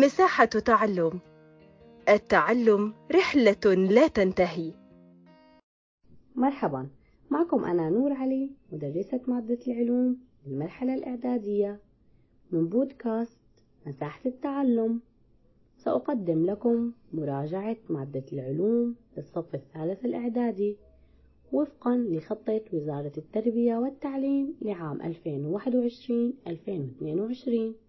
مساحة تعلم. التعلم رحلة لا تنتهي. مرحبا معكم أنا نور علي مدرسة مادة العلوم المرحلة الإعدادية. من بودكاست مساحة التعلم. سأقدم لكم مراجعة مادة العلوم للصف الثالث الإعدادي وفقا لخطة وزارة التربية والتعليم لعام 2021-2022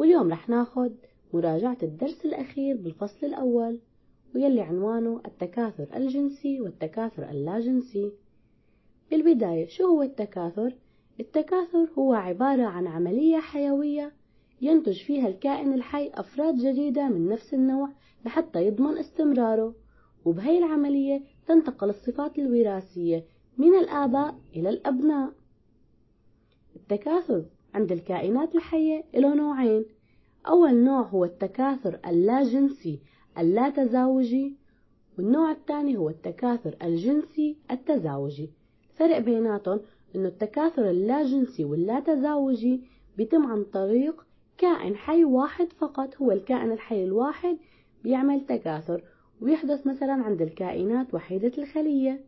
واليوم رح ناخد مراجعة الدرس الأخير بالفصل الأول ويلي عنوانه التكاثر الجنسي والتكاثر اللاجنسي بالبداية شو هو التكاثر؟ التكاثر هو عبارة عن عملية حيوية ينتج فيها الكائن الحي أفراد جديدة من نفس النوع لحتى يضمن استمراره وبهي العملية تنتقل الصفات الوراثية من الآباء إلى الأبناء التكاثر عند الكائنات الحية له نوعين أول نوع هو التكاثر اللاجنسي اللا تزاوجي والنوع الثاني هو التكاثر الجنسي التزاوجي. الفرق بيناتهم أنه التكاثر اللاجنسي واللا تزاوجي بيتم عن طريق كائن حي واحد فقط هو الكائن الحي الواحد بيعمل تكاثر ويحدث مثلا عند الكائنات وحيدة الخلية.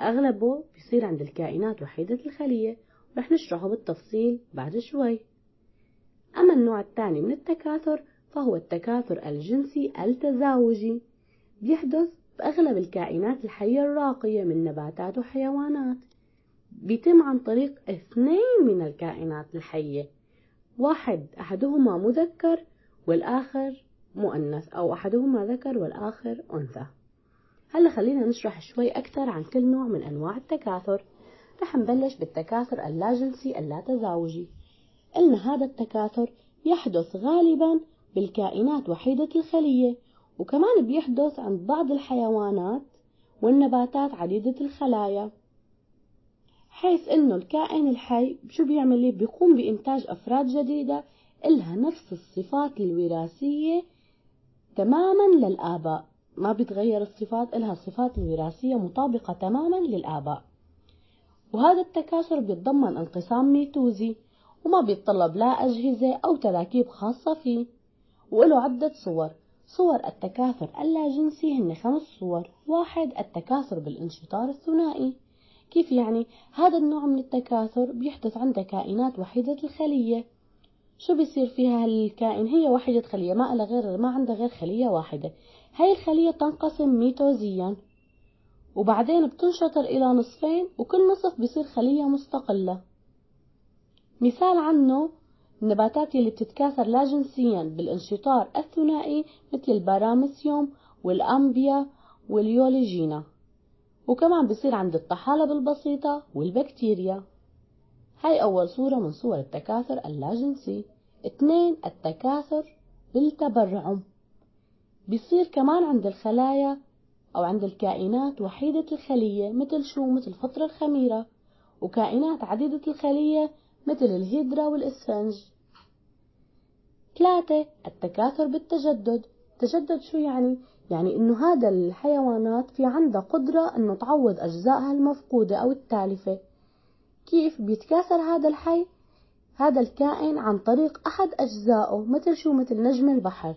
أغلبه بيصير عند الكائنات وحيدة الخلية. رح نشرحه بالتفصيل بعد شوي. أما النوع الثاني من التكاثر فهو التكاثر الجنسي التزاوجي. بيحدث بأغلب الكائنات الحية الراقية من نباتات وحيوانات. بيتم عن طريق اثنين من الكائنات الحية. واحد أحدهما مذكر والآخر مؤنث أو أحدهما ذكر والآخر أنثى. هلا خلينا نشرح شوي أكثر عن كل نوع من أنواع التكاثر. رح نبلش بالتكاثر اللاجنسي اللاتزاوجي قلنا هذا التكاثر يحدث غالبا بالكائنات وحيدة الخلية وكمان بيحدث عند بعض الحيوانات والنباتات عديدة الخلايا. حيث إنه الكائن الحي شو بيعمل ليه بيقوم بإنتاج أفراد جديدة إلها نفس الصفات الوراثية تماما للآباء. ما بتغير الصفات إلها الصفات الوراثية مطابقة تماما للآباء. وهذا التكاثر بيتضمن انقسام ميتوزي وما بيتطلب لا أجهزة أو تراكيب خاصة فيه. وله عدة صور صور التكاثر اللاجنسي هن خمس صور. واحد التكاثر بالانشطار الثنائي. كيف يعني؟ هذا النوع من التكاثر بيحدث عند كائنات وحيدة الخلية. شو بيصير فيها الكائن هي وحيدة خلية ما لها غير ما عندها غير خلية واحدة. هاي الخلية تنقسم ميتوزيا. وبعدين بتنشطر إلى نصفين وكل نصف بيصير خلية مستقلة. مثال عنه النباتات اللي بتتكاثر لا جنسيا بالانشطار الثنائي مثل الباراميسيوم والأمبيا واليوليجينا. وكمان بصير عند الطحالب البسيطة والبكتيريا. هاي أول صورة من صور التكاثر اللاجنسي. اثنين التكاثر بالتبرعم. بيصير كمان عند الخلايا أو عند الكائنات وحيدة الخلية مثل شو؟ مثل فطر الخميرة. وكائنات عديدة الخلية مثل الهيدرا والإسفنج. ثلاثة التكاثر بالتجدد. تجدد شو يعني؟ يعني إنه هذا الحيوانات في عندها قدرة إنه تعوض أجزائها المفقودة أو التالفة. كيف بيتكاثر هذا الحي؟ هذا الكائن عن طريق أحد أجزائه مثل شو؟ مثل نجم البحر.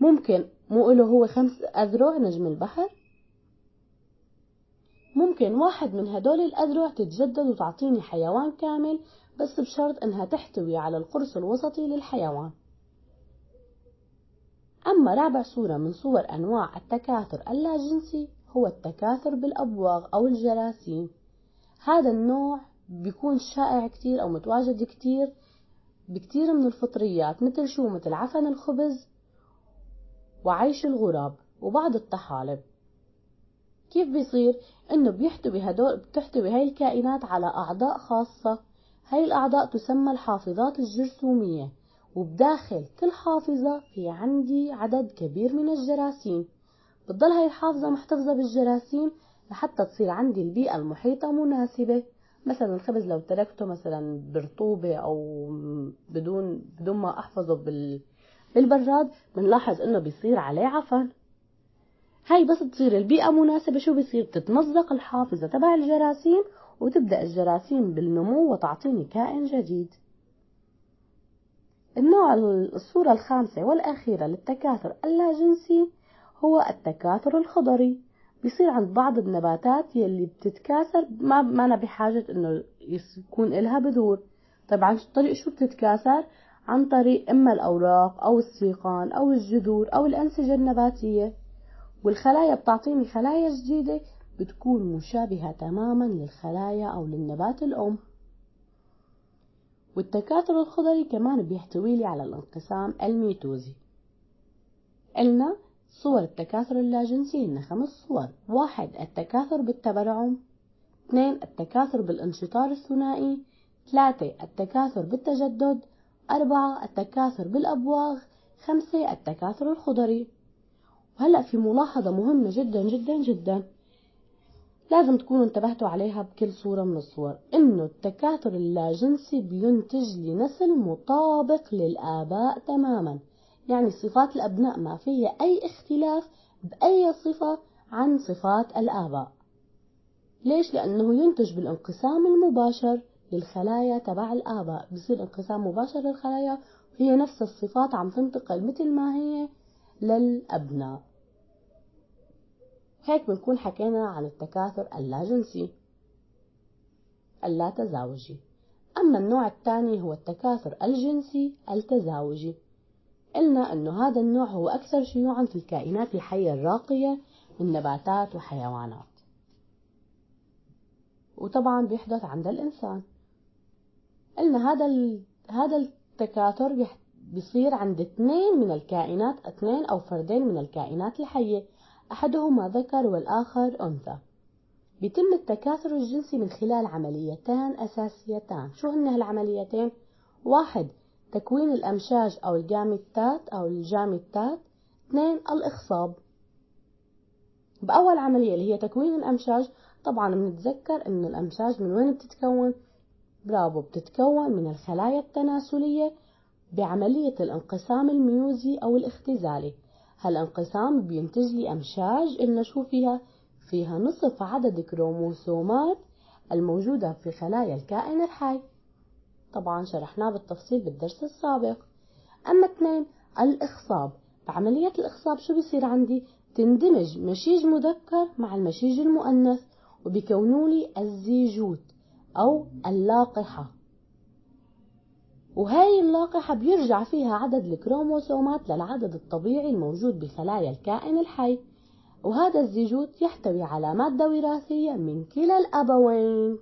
ممكن مو له هو خمس أذرع نجم البحر؟ ممكن واحد من هدول الأذرع تتجدد وتعطيني حيوان كامل بس بشرط أنها تحتوي على القرص الوسطي للحيوان. أما رابع صورة من صور أنواع التكاثر اللاجنسي هو التكاثر بالأبواغ أو الجراثيم. هذا النوع بيكون شائع كتير أو متواجد كتير بكتير من الفطريات مثل شو؟ مثل عفن الخبز وعيش الغراب وبعض الطحالب. كيف بيصير؟ إنه بيحتوي هدول بتحتوي هاي الكائنات على أعضاء خاصة. هاي الأعضاء تسمى الحافظات الجرثومية. وبداخل كل حافظة في عندي عدد كبير من الجراثيم. بتضل هاي الحافظة محتفظة بالجراثيم لحتى تصير عندي البيئة المحيطة مناسبة. مثلا الخبز لو تركته مثلا برطوبة أو بدون بدون ما أحفظه بال بالبراد بنلاحظ إنه بيصير عليه عفن. هاي بس تصير البيئة مناسبة شو بيصير؟ تتمزق الحافظة تبع الجراثيم وتبدأ الجراثيم بالنمو وتعطيني كائن جديد. النوع الصورة الخامسة والأخيرة للتكاثر اللاجنسي هو التكاثر الخضري. بيصير عند بعض النباتات يلي بتتكاثر ما ما أنا بحاجة إنه يكون إلها بذور. طيب عن طريق شو بتتكاثر؟ عن طريق إما الأوراق أو السيقان أو الجذور أو الأنسجة النباتية. والخلايا بتعطيني خلايا جديدة بتكون مشابهة تماما للخلايا أو للنبات الأم. والتكاثر الخضري كمان بيحتوي لي على الانقسام الميتوزي. قلنا صور التكاثر اللاجنسي هن خمس صور. واحد التكاثر بالتبرعم. اثنين التكاثر بالانشطار الثنائي. ثلاثة التكاثر بالتجدد. أربعة التكاثر بالأبواغ. خمسة التكاثر الخضري. وهلأ في ملاحظة مهمة جدا جدا جدا. لازم تكونوا انتبهتوا عليها بكل صورة من الصور. إنه التكاثر اللاجنسي بينتج لي نسل مطابق للآباء تماما. يعني صفات الأبناء ما فيها أي اختلاف بأي صفة عن صفات الآباء. ليش؟ لأنه ينتج بالانقسام المباشر للخلايا تبع الآباء. بصير انقسام مباشر للخلايا وهي نفس الصفات عم تنتقل مثل ما هي للأبناء. هيك بنكون حكينا عن التكاثر اللاجنسي اللا تزاوجي أما النوع الثاني هو التكاثر الجنسي التزاوجي. قلنا أنه هذا النوع هو أكثر شيوعا في الكائنات الحية الراقية من نباتات وحيوانات وطبعا بيحدث عند الإنسان. قلنا هذا هذا التكاثر بيصير عند اثنين من الكائنات اثنين أو فردين من الكائنات الحية. أحدهما ذكر والآخر أنثى. بيتم التكاثر الجنسي من خلال عمليتان أساسيتان. شو هن هالعمليتين؟ واحد تكوين الأمشاج أو الجاميتات أو الجاميتات اثنين الإخصاب بأول عملية اللي هي تكوين الأمشاج طبعا بنتذكر إن الأمشاج من وين بتتكون؟ برافو بتتكون من الخلايا التناسلية بعملية الانقسام الميوزي أو الاختزالي. هالانقسام بينتج لي أمشاج إلنا شو فيها؟ فيها نصف عدد كروموسومات الموجودة في خلايا الكائن الحي طبعا شرحناه بالتفصيل بالدرس السابق. أما اثنين الإخصاب. بعملية الإخصاب شو بيصير عندي؟ تندمج مشيج مذكر مع المشيج المؤنث وبيكونوا لي الزيجوت أو اللاقحة. وهاي اللاقحة بيرجع فيها عدد الكروموسومات للعدد الطبيعي الموجود بخلايا الكائن الحي. وهذا الزيجوت يحتوي على مادة وراثية من كلا الأبوين.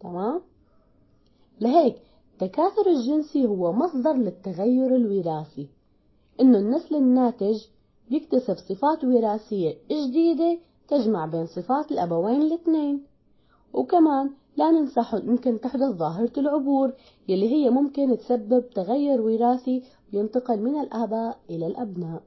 تمام؟ لهيك التكاثر الجنسي هو مصدر للتغير الوراثي إنه النسل الناتج بيكتسب صفات وراثية جديدة تجمع بين صفات الأبوين الاثنين. وكمان لا ننسى ممكن تحدث ظاهرة العبور يلي هي ممكن تسبب تغير وراثي ينتقل من الآباء إلى الأبناء.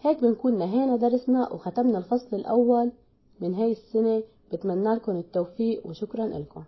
هيك بنكون نهينا درسنا وختمنا الفصل الأول من هاي السنة. بتمنى لكم التوفيق وشكرا لكم.